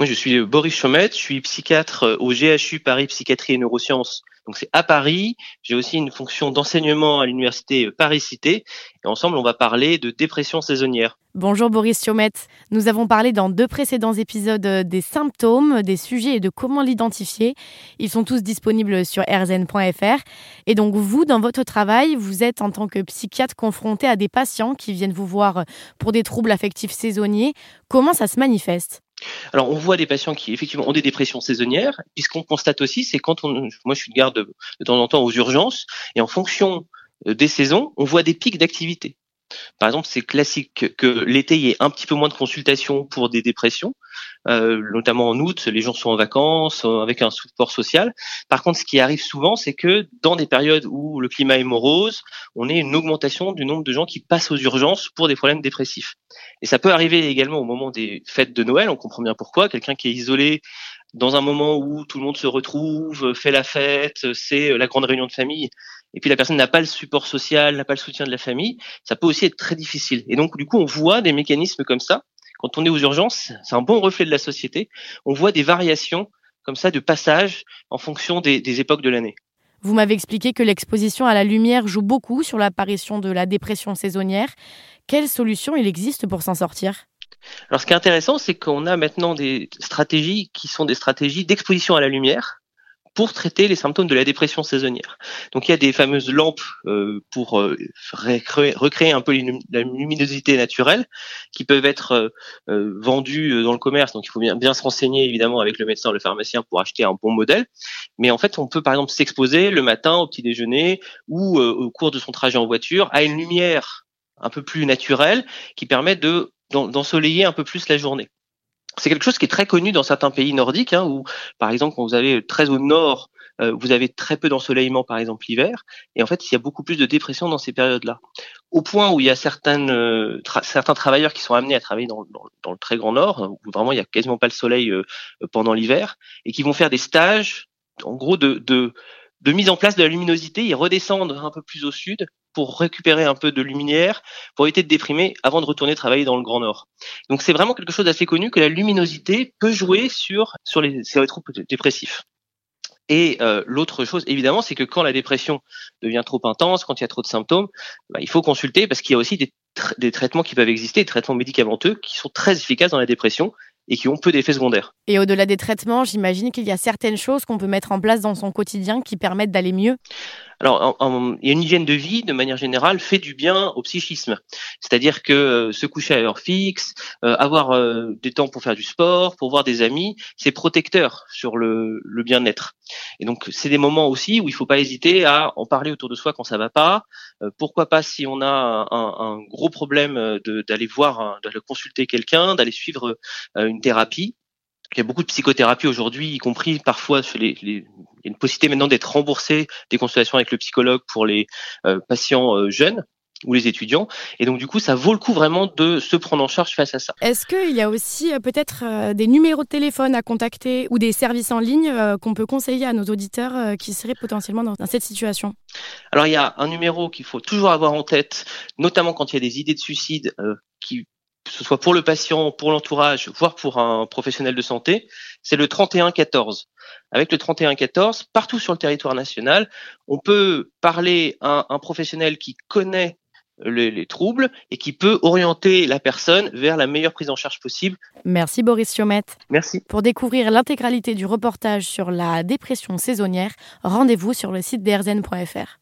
Moi, je suis Boris Chaumette, je suis psychiatre au GHU Paris Psychiatrie et Neurosciences. Donc c'est à Paris. J'ai aussi une fonction d'enseignement à l'université Paris-Cité. Et ensemble, on va parler de dépression saisonnière. Bonjour Boris Chaumette. Nous avons parlé dans deux précédents épisodes des symptômes, des sujets et de comment l'identifier. Ils sont tous disponibles sur rzn.fr. Et donc vous, dans votre travail, vous êtes en tant que psychiatre confronté à des patients qui viennent vous voir pour des troubles affectifs saisonniers. Comment ça se manifeste? Alors, on voit des patients qui effectivement ont des dépressions saisonnières. Puis ce qu'on constate aussi, c'est quand on, moi, je suis de garde de, de temps en temps aux urgences, et en fonction euh, des saisons, on voit des pics d'activité. Par exemple, c'est classique que l'été, il y ait un petit peu moins de consultations pour des dépressions, euh, notamment en août, les gens sont en vacances, euh, avec un support social. Par contre, ce qui arrive souvent, c'est que dans des périodes où le climat est morose, on ait une augmentation du nombre de gens qui passent aux urgences pour des problèmes dépressifs. Et ça peut arriver également au moment des fêtes de Noël, on comprend bien pourquoi. Quelqu'un qui est isolé dans un moment où tout le monde se retrouve, fait la fête, c'est la grande réunion de famille, et puis la personne n'a pas le support social, n'a pas le soutien de la famille, ça peut aussi être très difficile. Et donc du coup, on voit des mécanismes comme ça. Quand on est aux urgences, c'est un bon reflet de la société. On voit des variations comme ça de passage en fonction des, des époques de l'année. Vous m'avez expliqué que l'exposition à la lumière joue beaucoup sur l'apparition de la dépression saisonnière. Quelles solutions il existe pour s'en sortir? Alors, ce qui est intéressant, c'est qu'on a maintenant des stratégies qui sont des stratégies d'exposition à la lumière pour traiter les symptômes de la dépression saisonnière. Donc il y a des fameuses lampes euh, pour euh, recréer, un peu la luminosité naturelle qui peuvent être euh, vendues dans le commerce. Donc il faut bien, bien se renseigner évidemment avec le médecin, le pharmacien pour acheter un bon modèle. Mais en fait, on peut par exemple s'exposer le matin au petit déjeuner ou au cours de son trajet en voiture à une lumière un peu plus naturelle qui permet de d'ensoleiller un peu plus la journée. C'est quelque chose qui est très connu dans certains pays nordiques, hein, où par exemple quand vous allez très au nord, euh, vous avez très peu d'ensoleillement par exemple l'hiver, et en fait il y a beaucoup plus de dépression dans ces périodes-là. Au point où il y a euh, certains travailleurs qui sont amenés à travailler dans, le très grand nord, où vraiment il y a quasiment pas le soleil euh, pendant l'hiver, et qui vont faire des stages, en gros de, de de mise en place de la luminosité, ils redescendent un peu plus au sud pour récupérer un peu de lumière, pour éviter de déprimer avant de retourner travailler dans le Grand Nord. Donc c'est vraiment quelque chose d'assez connu que la luminosité peut jouer sur sur les, ces troubles dépressifs. Et euh, l'autre chose, évidemment, c'est que quand la dépression devient trop intense, quand il y a trop de symptômes, bah, il faut consulter parce qu'il y a aussi des, des traitements qui peuvent exister, des traitements médicamenteux qui sont très efficaces dans la dépression et qui ont peu d'effets secondaires. Et au-delà des traitements, j'imagine qu'il y a certaines choses qu'on peut mettre en place dans son quotidien qui permettent d'aller mieux? Alors, une hygiène de vie, de manière générale, fait du bien au psychisme. C'est-à-dire que euh, se coucher à heure fixe, euh, avoir euh, des temps pour faire du sport, pour voir des amis, c'est protecteur sur le, le bien-être. Et donc, c'est des moments aussi où il ne faut pas hésiter à en parler autour de soi quand ça va pas. pourquoi pas si on a un, un gros problème d'aller voir, d'aller consulter quelqu'un, d'aller suivre une thérapie. Il y a beaucoup de psychothérapie aujourd'hui, y compris parfois chez les, les, il y a une possibilité maintenant d'être remboursé des consultations avec le psychologue pour les euh, patients euh, jeunes ou les étudiants. Et donc, du coup, ça vaut le coup vraiment de se prendre en charge face à ça. Est-ce qu'il y a aussi euh, peut-être des numéros de téléphone à contacter ou des services en ligne qu'on peut conseiller à nos auditeurs qui seraient potentiellement dans, cette situation? Alors, il y a un numéro qu'il faut toujours avoir en tête, notamment quand il y a des idées de suicide qui que ce soit pour le patient, pour l'entourage, voire pour un professionnel de santé, c'est le 3114. Avec le 3114, partout sur le territoire national, on peut parler à un professionnel qui connaît les, troubles et qui peut orienter la personne vers la meilleure prise en charge possible. Merci Boris Chiomette. Merci. Pour découvrir l'intégralité du reportage sur la dépression saisonnière, rendez-vous sur le site d'RZN.fr.